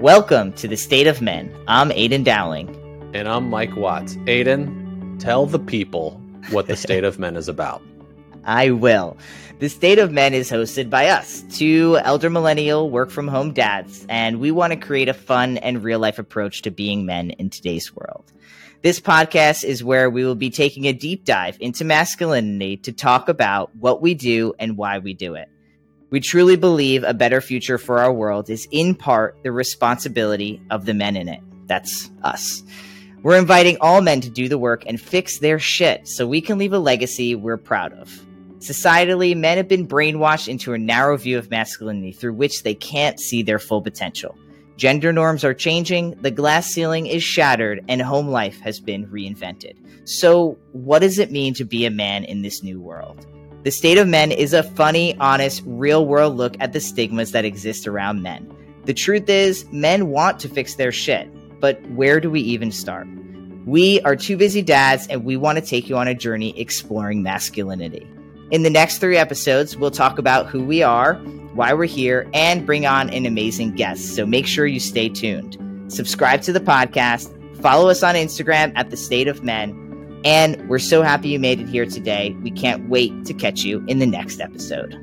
Welcome to the State of Men. I'm Aydian Dowling. And I'm Mike Watts. Aydian, tell the people what the State of Men is about. I will. The State of Men is hosted by us, two elder millennial work from home dads, and we want to create a fun and real life approach to being men in today's world. This podcast is where we will be taking a deep dive into masculinity to talk about what we do and why we do it. We truly believe a better future for our world is in part the responsibility of the men in it. That's us. We're inviting all men to do the work and fix their shit so we can leave a legacy we're proud of. Societally, men have been brainwashed into a narrow view of masculinity through which they can't see their full potential. Gender norms are changing, the glass ceiling is shattered, and home life has been reinvented. So, what does it mean to be a man in this new world? The State of Men is a funny, honest, real world look at the stigmas that exist around men. The truth is, men want to fix their shit, but where do we even start? We are two busy dads, and we want to take you on a journey exploring masculinity. In the next three episodes, we'll talk about who we are, why we're here, and bring on an amazing guest. So make sure you stay tuned. Subscribe to the podcast, follow us on Instagram at The State of Men, and we're so happy you made it here today. We can't wait to catch you in the next episode.